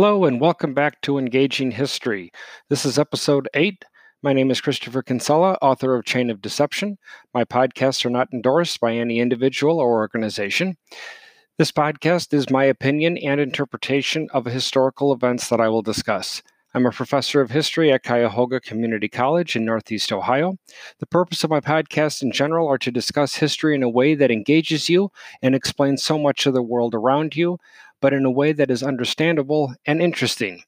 Hello, and welcome back to Engaging History. This is episode 8. My name is Christopher Kinsella, author of Chain of Deception. My podcasts are not endorsed by any individual or organization. This podcast is my opinion and interpretation of historical events that I will discuss. I'm a professor of history at Cuyahoga Community College in Northeast Ohio. The purpose of my podcast in general are to discuss history in a way that engages you and explains so much of the world around you but in a way that is understandable and interesting.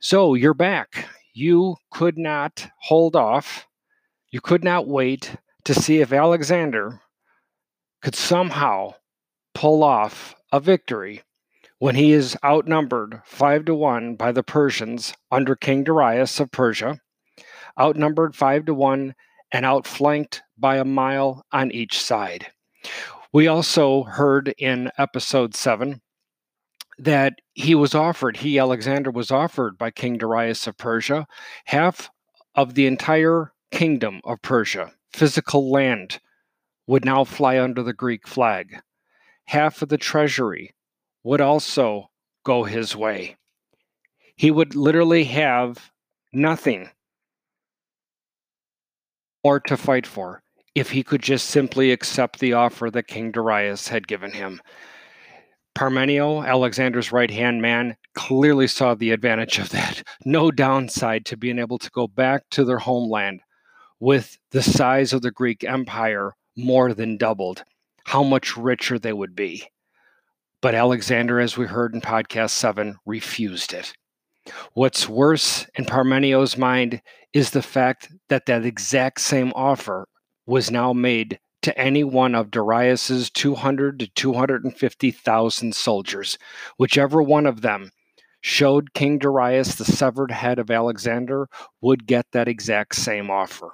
So you're back. You could not hold off. You could not wait to see if Alexander could somehow pull off a victory when he is outnumbered five to one by the Persians under King Darius of Persia, outnumbered five to one and outflanked by a mile on each side. We also heard in episode seven that he was offered, he, Alexander, was offered by King Darius of Persia half of the entire kingdom of Persia, physical land, would now fly under the Greek flag. Half of the treasury would also go his way. He would literally have nothing more to fight for if he could just simply accept the offer that King Darius had given him. Parmenio, Alexander's right hand man, clearly saw the advantage of that. No downside to being able to go back to their homeland with the size of the Greek Empire more than doubled. How much richer they would be. But Alexander, as we heard in podcast seven, refused it. What's worse in Parmenio's mind is the fact that that exact same offer was now made to any one of Darius's 200 to 250,000 soldiers, whichever one of them showed King Darius the severed head of Alexander would get that exact same offer.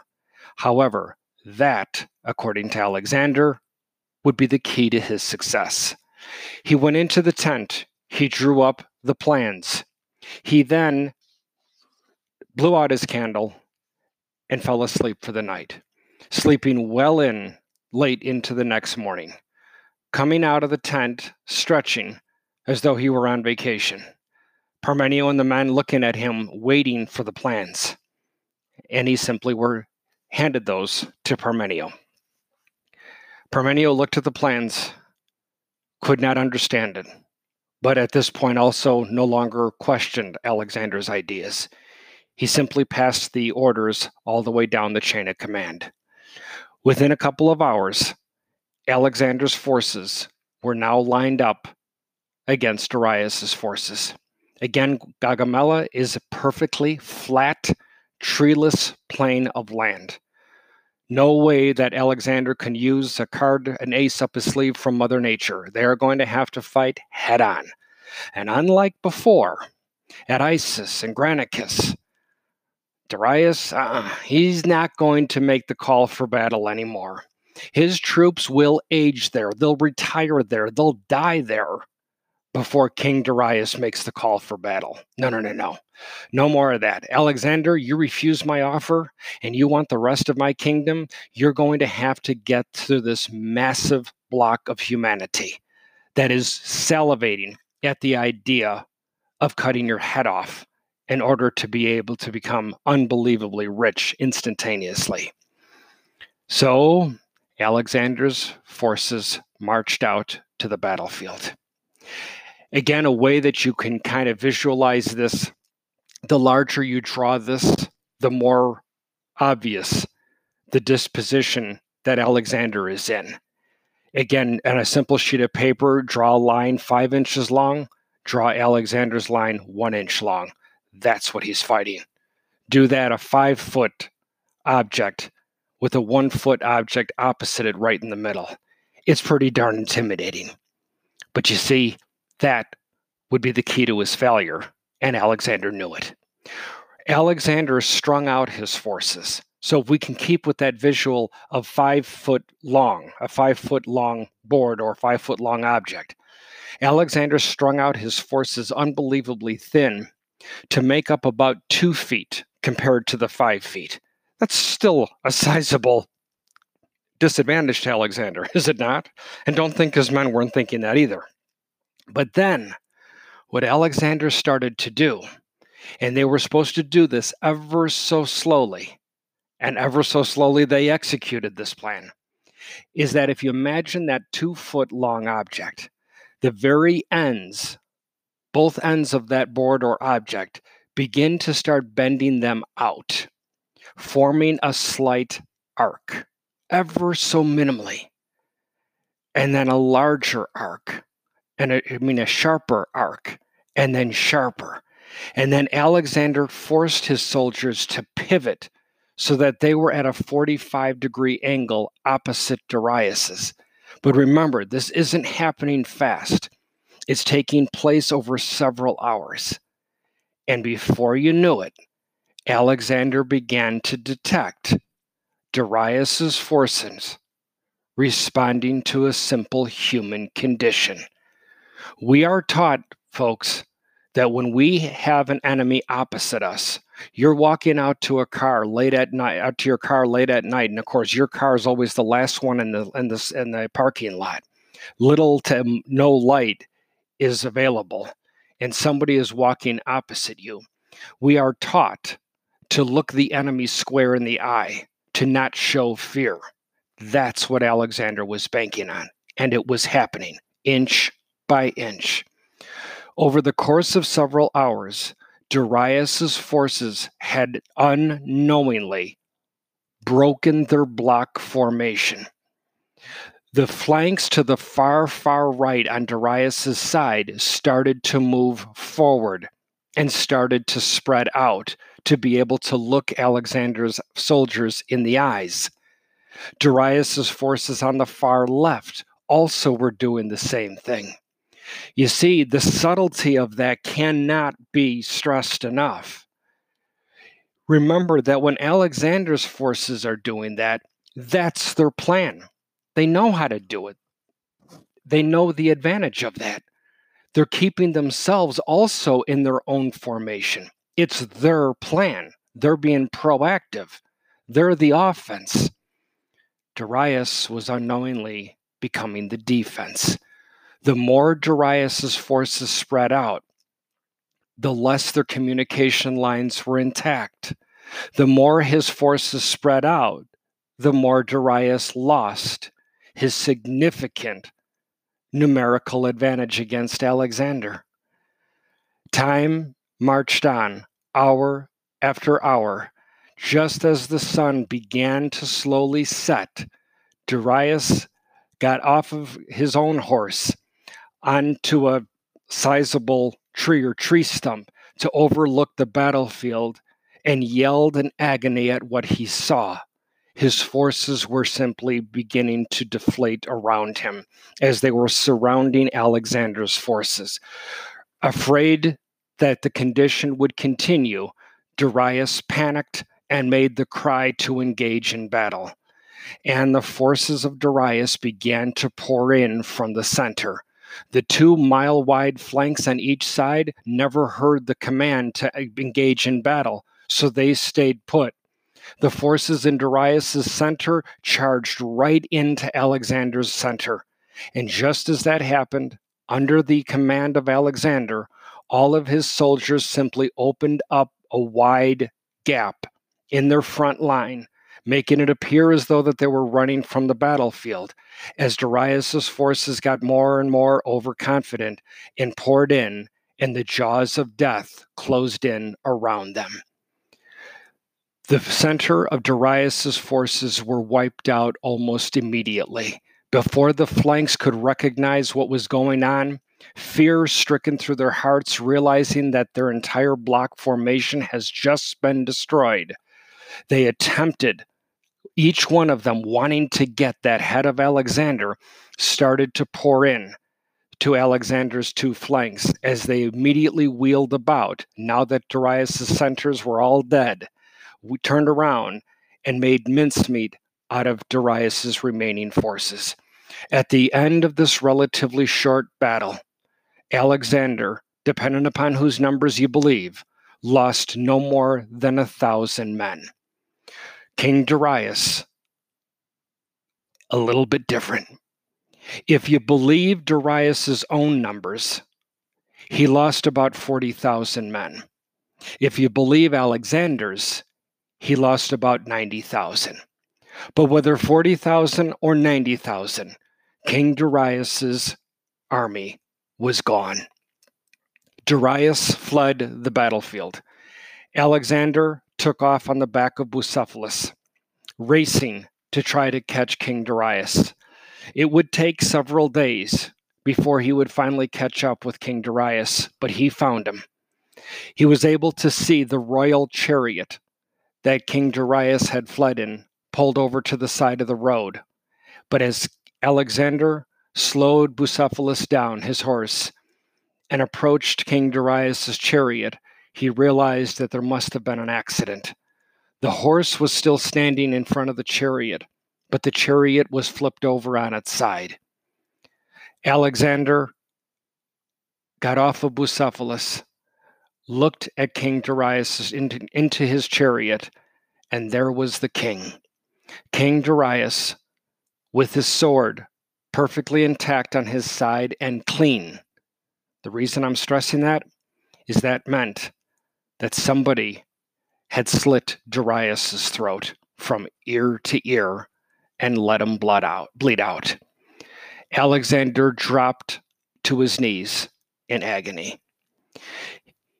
However, that, according to Alexander, would be the key to his success. He went into the tent, he drew up the plans. He then blew out his candle and fell asleep for the night, sleeping well in late into the next morning, coming out of the tent, stretching as though he were on vacation. Parmenio and the men looking at him, waiting for the plans. And he simply were handed those to Parmenio. Parmenio looked at the plans, could not understand it, but at this point also no longer questioned Alexander's ideas. He simply passed the orders all the way down the chain of command. Within a couple of hours, Alexander's forces were now lined up against Darius's forces. Again, Gaugamela is a perfectly flat, treeless plain of land. No way that Alexander can use a card, an ace up his sleeve from Mother Nature. They are going to have to fight head on. And unlike before, at Issus and Granicus, Darius, uh, he's not going to make the call for battle anymore. His troops will age there, they'll retire there, they'll die there before King Darius makes the call for battle. No, no, no, no. No more of that. Alexander, you refuse my offer and you want the rest of my kingdom. You're going to have to get through this massive block of humanity that is salivating at the idea of cutting your head off in order to be able to become unbelievably rich instantaneously. So Alexander's forces marched out to the battlefield. Again, a way that you can kind of visualize this the larger you draw this, the more obvious the disposition that Alexander is in. Again, on a simple sheet of paper, draw a line five inches long, draw Alexander's line one inch long. That's what he's fighting. Do that a five foot object with a one foot object opposite it right in the middle. It's pretty darn intimidating. But you see, that would be the key to his failure, and Alexander knew it. Alexander strung out his forces. So if we can keep with that visual of five foot long, a five foot long board or five foot long object, Alexander strung out his forces unbelievably thin to make up about two feet compared to the five feet. That's still a sizable disadvantage to Alexander, is it not? And don't think his men weren't thinking that either. But then, what Alexander started to do, and they were supposed to do this ever so slowly, and ever so slowly they executed this plan, is that if you imagine that two foot long object, the very ends, both ends of that board or object, begin to start bending them out, forming a slight arc, ever so minimally. And then a larger arc, and a, I mean a sharper arc, and then sharper. And then Alexander forced his soldiers to pivot so that they were at a 45 degree angle opposite Darius's. But remember, this isn't happening fast. It's taking place over several hours. And before you knew it, Alexander began to detect Darius's forces responding to a simple human condition. We are taught, folks, that when we have an enemy opposite us, you're walking out to a car late at night, out to your car late at night, and of course, your car is always the last one in the in the in the parking lot. Little to no light is available, and somebody is walking opposite you. We are taught to look the enemy square in the eye, to not show fear. That's what Alexander was banking on, and it was happening inch by inch. Over the course of several hours, Darius's forces had unknowingly broken their block formation. The flanks to the far, far right on Darius's side started to move forward and started to spread out to be able to look Alexander's soldiers in the eyes. Darius's forces on the far left also were doing the same thing. You see, the subtlety of that cannot be stressed enough. Remember that when Alexander's forces are doing that, that's their plan. They know how to do it, they know the advantage of that. They're keeping themselves also in their own formation. It's their plan. They're being proactive. They're the offense. Darius was unknowingly becoming the defense the more Darius's forces spread out, the less their communication lines were intact. The more his forces spread out, the more Darius lost his significant numerical advantage against Alexander. Time marched on, hour after hour. Just as the sun began to slowly set, Darius got off of his own horse onto a sizable tree or tree stump to overlook the battlefield and yelled in agony at what he saw. His forces were simply beginning to deflate around him as they were surrounding Alexander's forces. Afraid that the condition would continue, Darius panicked and made the cry to engage in battle. And the forces of Darius began to pour in from the center. The two mile wide flanks on each side never heard the command to engage in battle, so they stayed put. The forces in Darius's center charged right into Alexander's center. And just as that happened, under the command of Alexander, all of his soldiers simply opened up a wide gap in their front line making it appear as though that they were running from the battlefield. As Darius's forces got more and more overconfident and poured in, and the jaws of death closed in around them. The center of Darius's forces were wiped out almost immediately. Before the flanks could recognize what was going on, fear stricken through their hearts, realizing that their entire block formation has just been destroyed. They attempted each one of them wanting to get that head of Alexander started to pour in to Alexander's two flanks as they immediately wheeled about. Now that Darius's centers were all dead, we turned around and made mincemeat out of Darius's remaining forces. At the end of this relatively short battle, Alexander, depending upon whose numbers you believe, lost no more than a thousand men. King Darius, a little bit different. If you believe Darius's own numbers, he lost about 40,000 men. If you believe Alexander's, he lost about 90,000. But whether 40,000 or 90,000, King Darius's army was gone. Darius fled the battlefield. Alexander took off on the back of Bucephalus, racing to try to catch King Darius. It would take several days before he would finally catch up with King Darius, but he found him. He was able to see the royal chariot that King Darius had fled in pulled over to the side of the road. But as Alexander slowed Bucephalus down, his horse, and approached King Darius's chariot, he realized that there must have been an accident. The horse was still standing in front of the chariot, but the chariot was flipped over on its side. Alexander got off of Bucephalus, looked at King Darius into, into his chariot, and there was the king. King Darius, with his sword perfectly intact on his side and clean. The reason I'm stressing that is that meant that somebody had slit Darius's throat from ear to ear and let him blood out, bleed out. Alexander dropped to his knees in agony.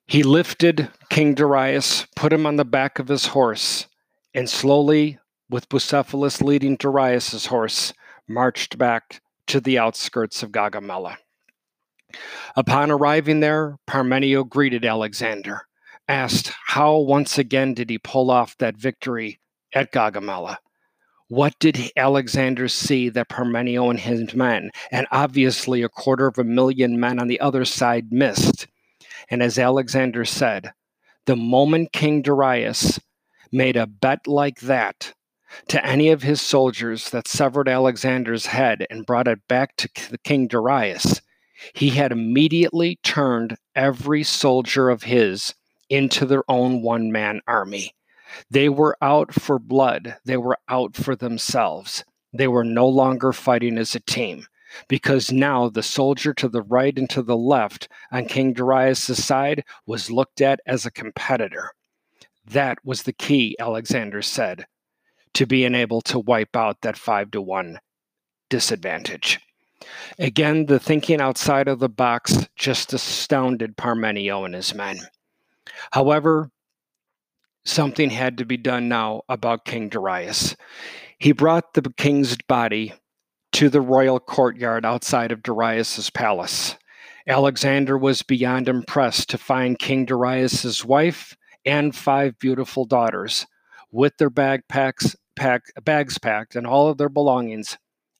He lifted King Darius, put him on the back of his horse, and slowly, with Bucephalus leading Darius's horse, marched back to the outskirts of Gaugamela. Upon arriving there, Parmenio greeted Alexander, asked how once again did he pull off that victory at Gaugamela. What did Alexander see that Parmenio and his men, and obviously a quarter of a million men on the other side, missed? And as Alexander said, the moment King Darius made a bet like that to any of his soldiers that severed Alexander's head and brought it back to King Darius, he had immediately turned every soldier of his into their own one man army. They were out for blood, they were out for themselves. They were no longer fighting as a team because now the soldier to the right and to the left on King Darius' side was looked at as a competitor. That was the key, Alexander said, to being able to wipe out that five to one disadvantage. Again, the thinking outside of the box just astounded Parmenio and his men. However, something had to be done now about King Darius. He brought the king's body to the royal courtyard outside of Darius's palace. Alexander was beyond impressed to find King Darius's wife and five beautiful daughters with their backpacks pack, bags packed and all of their belongings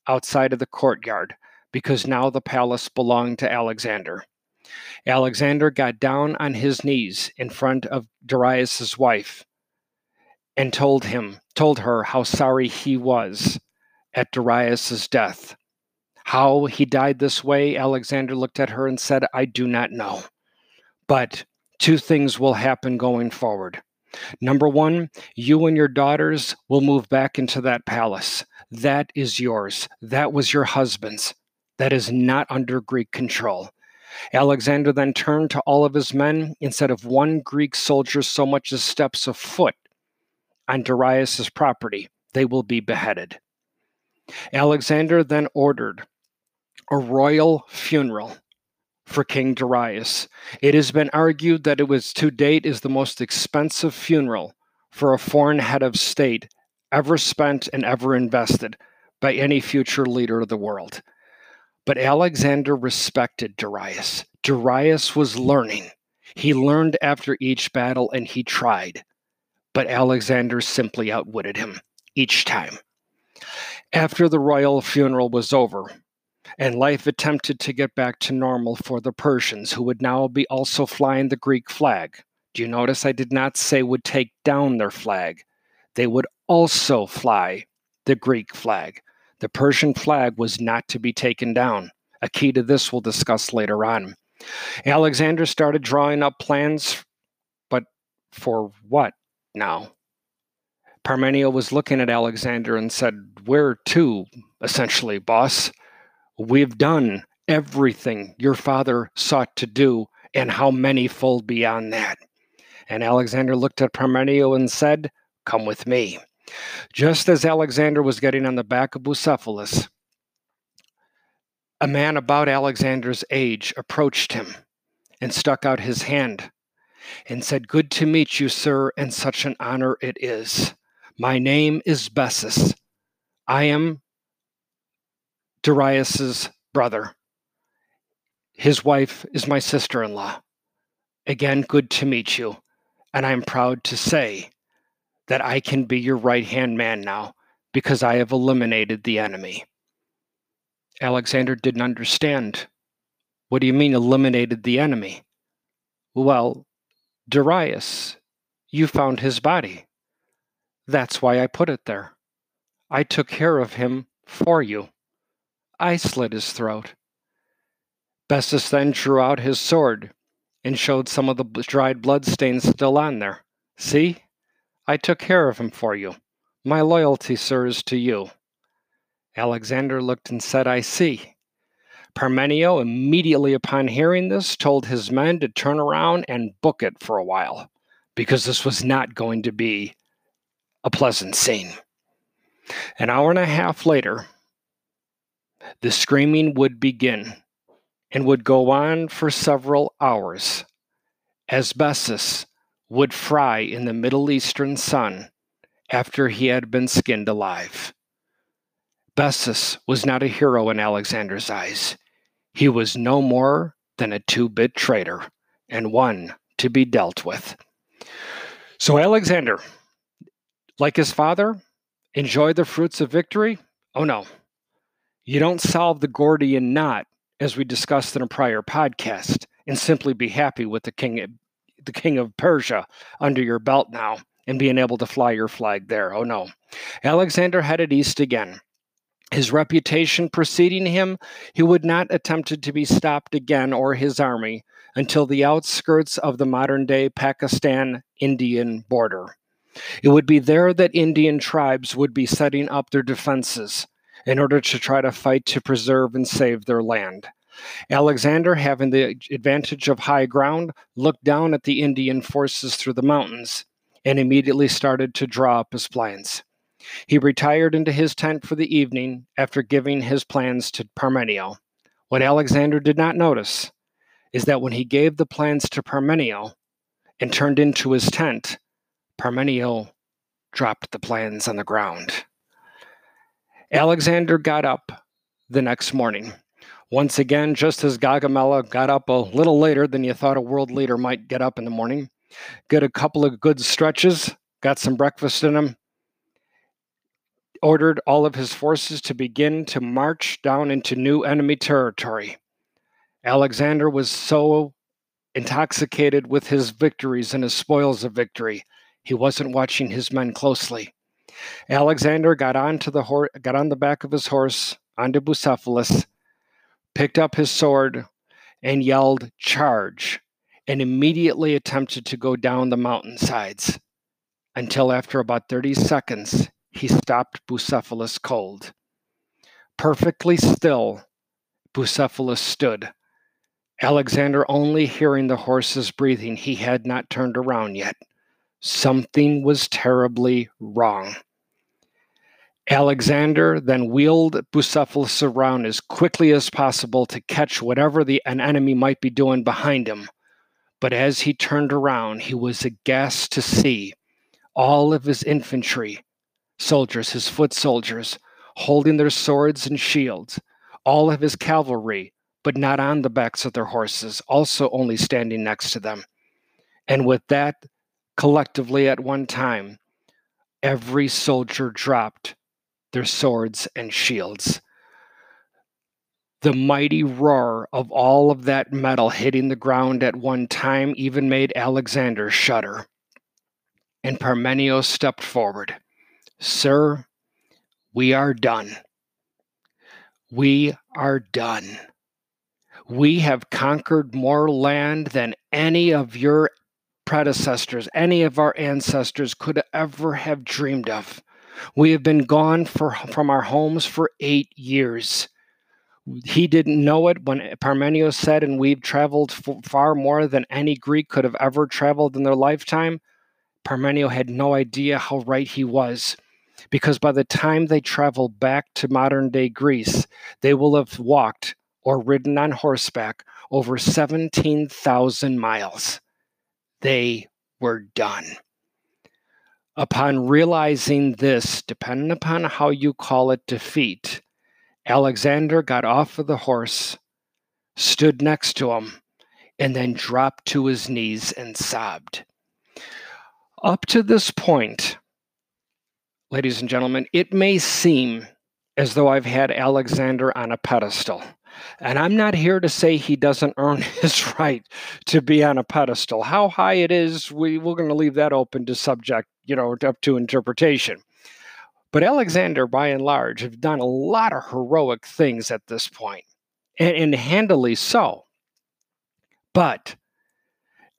outside of the courtyard because now the palace belonged to Alexander. Alexander got down on his knees in front of Darius's wife and told him, told her how sorry he was at Darius's death. How he died this way, Alexander looked at her and said, I do not know. But two things will happen going forward. Number one, you and your daughters will move back into that palace. That is yours. That was your husband's. That is not under Greek control. Alexander then turned to all of his men. Instead of one Greek soldier so much as steps a foot on Darius's property, they will be beheaded. Alexander then ordered a royal funeral for King Darius. It has been argued that it was to date is the most expensive funeral for a foreign head of state ever spent and ever invested by any future leader of the world. But Alexander respected Darius. Darius was learning. He learned after each battle and he tried. But Alexander simply outwitted him each time. After the royal funeral was over, and life attempted to get back to normal for the Persians, who would now be also flying the Greek flag. Do you notice I did not say would take down their flag? They would also fly the Greek flag. The Persian flag was not to be taken down. A key to this we'll discuss later on. Alexander started drawing up plans, but for what now? Parmenio was looking at Alexander and said, Where to, essentially, boss? We've done everything your father sought to do, and how many fold beyond that? And Alexander looked at Parmenio and said, Come with me. Just as Alexander was getting on the back of Bucephalus, a man about Alexander's age approached him and stuck out his hand and said, Good to meet you, sir, and such an honor it is. My name is Bessus. I am Darius's brother. His wife is my sister in law. Again, good to meet you. And I am proud to say that I can be your right hand man now because I have eliminated the enemy. Alexander didn't understand. What do you mean, eliminated the enemy? Well, Darius, you found his body. That's why I put it there. I took care of him for you. I slit his throat. Bessus then drew out his sword and showed some of the dried blood stains still on there. See? I took care of him for you. My loyalty, sir, is to you. Alexander looked and said, I see. Parmenio, immediately upon hearing this, told his men to turn around and book it for a while, because this was not going to be a pleasant scene. An hour and a half later, the screaming would begin and would go on for several hours as Bessus would fry in the Middle Eastern sun after he had been skinned alive. Bessus was not a hero in Alexander's eyes. He was no more than a two bit traitor and one to be dealt with. So, Alexander, like his father, enjoy the fruits of victory? Oh no. You don't solve the Gordian knot, as we discussed in a prior podcast, and simply be happy with the king the king of Persia under your belt now and being able to fly your flag there. Oh no. Alexander headed east again. His reputation preceding him, he would not attempt to be stopped again or his army until the outskirts of the modern day Pakistan Indian border. It would be there that Indian tribes would be setting up their defenses in order to try to fight to preserve and save their land. Alexander, having the advantage of high ground, looked down at the Indian forces through the mountains and immediately started to draw up his plans. He retired into his tent for the evening after giving his plans to Parmenio. What Alexander did not notice is that when he gave the plans to Parmenio and turned into his tent, Parmenio dropped the plans on the ground. Alexander got up the next morning once again, just as Gaugamela got up a little later than you thought a world leader might get up in the morning, get a couple of good stretches, got some breakfast in him, ordered all of his forces to begin to march down into new enemy territory. Alexander was so intoxicated with his victories and his spoils of victory, he wasn't watching his men closely. Alexander got onto the got on the back of his horse onto Bucephalus picked up his sword and yelled, Charge, and immediately attempted to go down the mountainsides until after about 30 seconds he stopped Bucephalus cold. Perfectly still, Bucephalus stood. Alexander only hearing the horse's breathing, he had not turned around yet. Something was terribly wrong. Alexander then wheeled Bucephalus around as quickly as possible to catch whatever the, an enemy might be doing behind him. But as he turned around, he was aghast to see all of his infantry soldiers, his foot soldiers, holding their swords and shields, all of his cavalry, but not on the backs of their horses, also only standing next to them. And with that, collectively at one time, every soldier dropped their swords and shields. The mighty roar of all of that metal hitting the ground at one time even made Alexander shudder. And Parmenio stepped forward. Sir, we are done. We are done. We have conquered more land than any of your predecessors, any of our ancestors could ever have dreamed of. We have been gone for, from our homes for eight years. He didn't know it when Parmenius said, and we've traveled f- far more than any Greek could have ever traveled in their lifetime. Parmenio had no idea how right he was because by the time they travel back to modern day Greece, they will have walked or ridden on horseback over 17,000 miles. They were done. Upon realizing this, depending upon how you call it defeat, Alexander got off of the horse, stood next to him, and then dropped to his knees and sobbed. Up to this point, ladies and gentlemen, it may seem as though I've had Alexander on a pedestal. And I'm not here to say he doesn't earn his right to be on a pedestal. How high it is, we, we're going to leave that open to subject, you know, up to interpretation. But Alexander, by and large, have done a lot of heroic things at this point, and, and handily so. But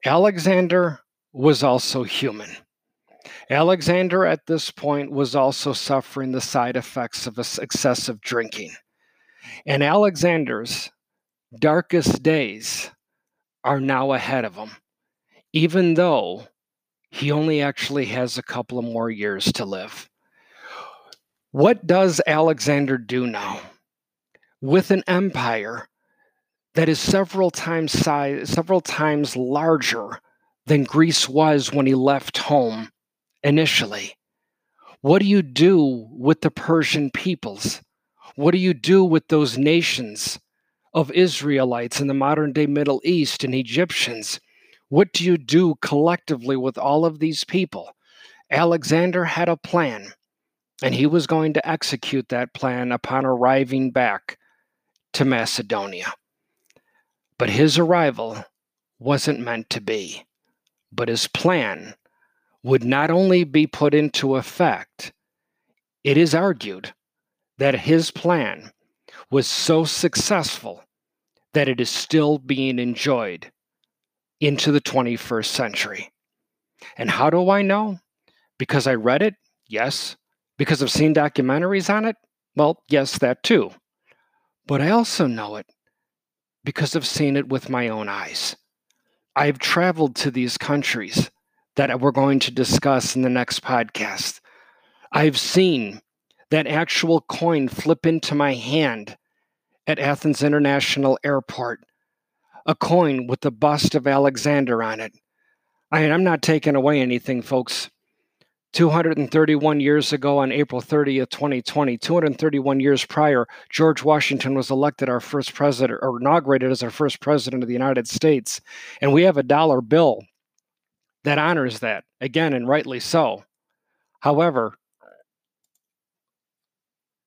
Alexander was also human. Alexander at this point was also suffering the side effects of excessive drinking. And Alexander's darkest days are now ahead of him, even though he only actually has a couple of more years to live. What does Alexander do now? With an empire that is several times size, several times larger than Greece was when he left home initially. What do you do with the Persian peoples? What do you do with those nations of Israelites in the modern day Middle East and Egyptians? What do you do collectively with all of these people? Alexander had a plan, and he was going to execute that plan upon arriving back to Macedonia. But his arrival wasn't meant to be, but his plan would not only be put into effect, it is argued that his plan was so successful that it is still being enjoyed into the 21st century. And how do I know? Because I read it? Yes. Because I've seen documentaries on it? Well, yes, that too. But I also know it because I've seen it with my own eyes. I've traveled to these countries that we're going to discuss in the next podcast. I've seen that actual coin flip into my hand at Athens International Airport. A coin with the bust of Alexander on it. I mean, I'm not taking away anything, folks. 231 years ago on April 30th, 2020, 231 years prior, George Washington was elected our first president or inaugurated as our first president of the United States. And we have a dollar bill that honors that, again, and rightly so. However,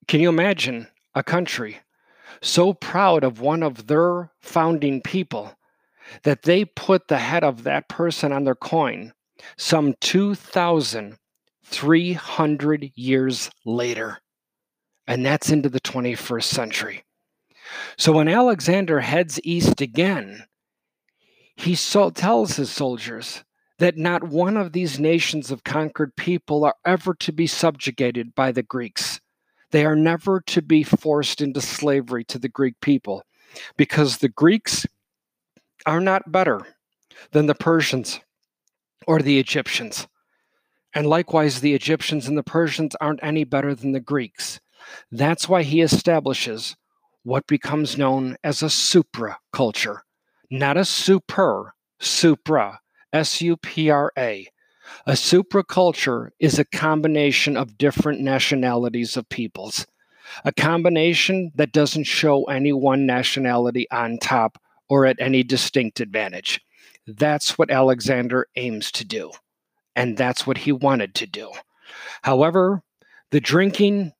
can you imagine a country so proud of one of their founding people that they put the head of that person on their coin some 2,300 years later? And that's into the 21st century. So when Alexander heads east again, he so tells his soldiers that not one of these nations of conquered people are ever to be subjugated by the Greeks. They are never to be forced into slavery to the Greek people because the Greeks are not better than the Persians or the Egyptians. And likewise, the Egyptians and the Persians aren't any better than the Greeks. That's why he establishes what becomes known as a supra culture, not a super, supra, S U P R A, a supraculture is a combination of different nationalities of peoples, a combination that doesn't show any one nationality on top or at any distinct advantage. That's what Alexander aims to do, and that's what he wanted to do. However, the drinking,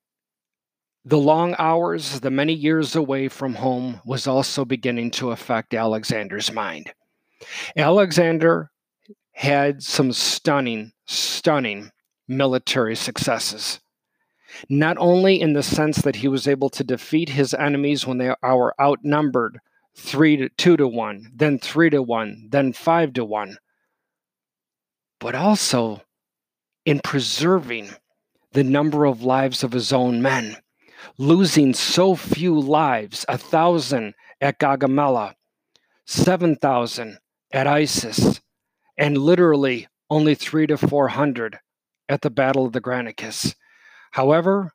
the long hours, the many years away from home was also beginning to affect Alexander's mind. Alexander had some stunning, stunning military successes. Not only in the sense that he was able to defeat his enemies when they are outnumbered three to two to one, then three to one, then five to one, but also in preserving the number of lives of his own men. losing so few lives a thousand at Gaugamela, 7,000 at Issus, and literally only three to 400 at the Battle of the Granicus. However,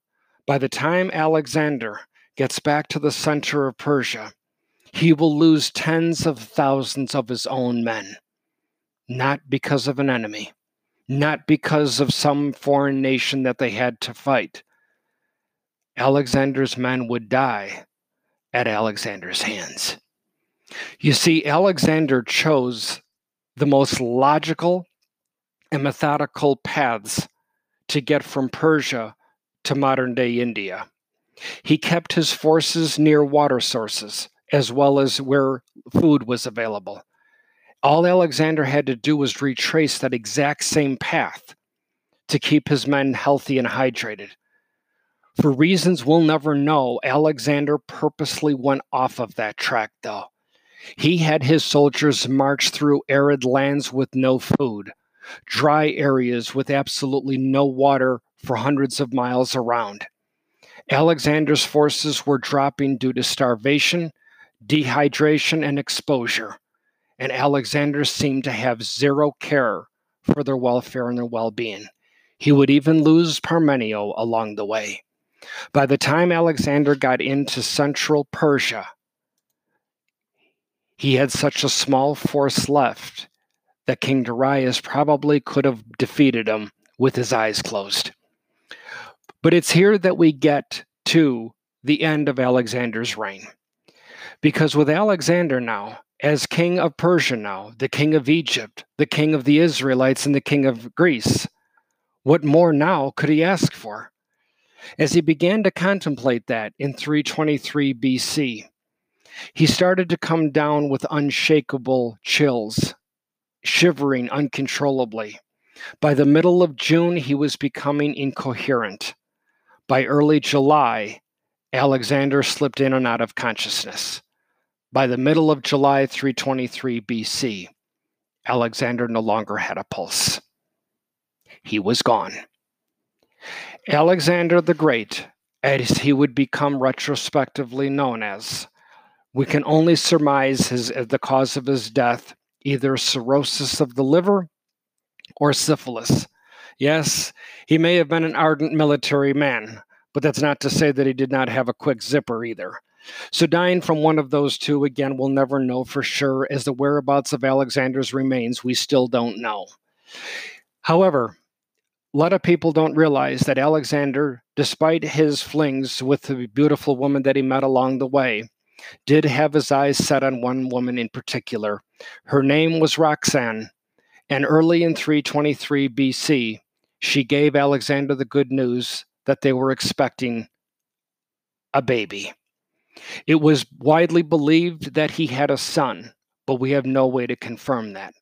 by the time Alexander gets back to the center of Persia, he will lose tens of thousands of his own men, not because of an enemy, not because of some foreign nation that they had to fight. Alexander's men would die at Alexander's hands. You see, Alexander chose the most logical and methodical paths to get from Persia to modern day India. He kept his forces near water sources as well as where food was available. All Alexander had to do was retrace that exact same path to keep his men healthy and hydrated. For reasons we'll never know, Alexander purposely went off of that track, though. He had his soldiers march through arid lands with no food, dry areas with absolutely no water for hundreds of miles around. Alexander's forces were dropping due to starvation, dehydration, and exposure, and Alexander seemed to have zero care for their welfare and their well being. He would even lose Parmenio along the way. By the time Alexander got into central Persia, he had such a small force left that King Darius probably could have defeated him with his eyes closed. But it's here that we get to the end of Alexander's reign. Because with Alexander now, as king of Persia now, the king of Egypt, the king of the Israelites, and the king of Greece, what more now could he ask for? As he began to contemplate that in 323 BC, he started to come down with unshakable chills, shivering uncontrollably. By the middle of June, he was becoming incoherent. By early July, Alexander slipped in and out of consciousness. By the middle of July 323 BC, Alexander no longer had a pulse. He was gone. Alexander the Great, as he would become retrospectively known as, we can only surmise his, uh, the cause of his death either cirrhosis of the liver or syphilis. Yes, he may have been an ardent military man, but that's not to say that he did not have a quick zipper either. So, dying from one of those two, again, we'll never know for sure, as the whereabouts of Alexander's remains we still don't know. However, a lot of people don't realize that Alexander, despite his flings with the beautiful woman that he met along the way, did have his eyes set on one woman in particular. Her name was Roxanne, and early in 323 BC, she gave Alexander the good news that they were expecting a baby. It was widely believed that he had a son, but we have no way to confirm that.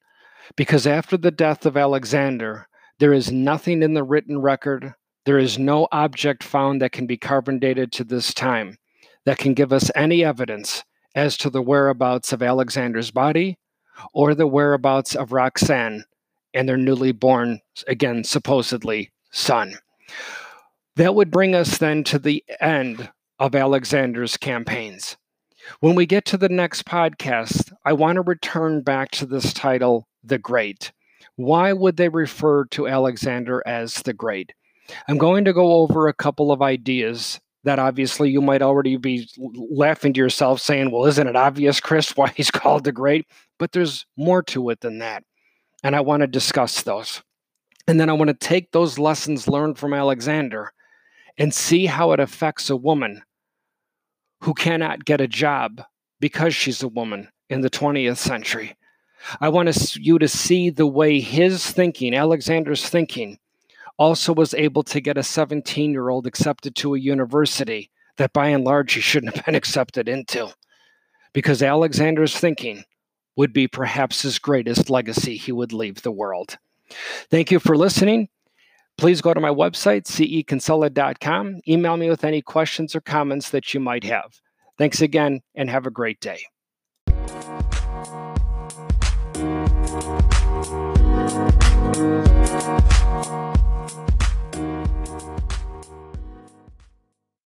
Because after the death of Alexander, there is nothing in the written record, there is no object found that can be carbon dated to this time that can give us any evidence as to the whereabouts of Alexander's body or the whereabouts of Roxanne and their newly born, again, supposedly, son. That would bring us then to the end of Alexander's campaigns. When we get to the next podcast, I want to return back to this title, The Great. Why would they refer to Alexander as the Great? I'm going to go over a couple of ideas that obviously you might already be laughing to yourself saying, well, isn't it obvious, Chris, why he's called the great? But there's more to it than that. And I want to discuss those. And then I want to take those lessons learned from Alexander and see how it affects a woman who cannot get a job because she's a woman in the 20th century. I want you to see the way his thinking, Alexander's thinking, also was able to get a 17 year old accepted to a university that by and large he shouldn't have been accepted into. Because Alexander's thinking would be perhaps his greatest legacy he would leave the world. Thank you for listening. Please go to my website, ceconsella.com. Email me with any questions or comments that you might have. Thanks again and have a great day.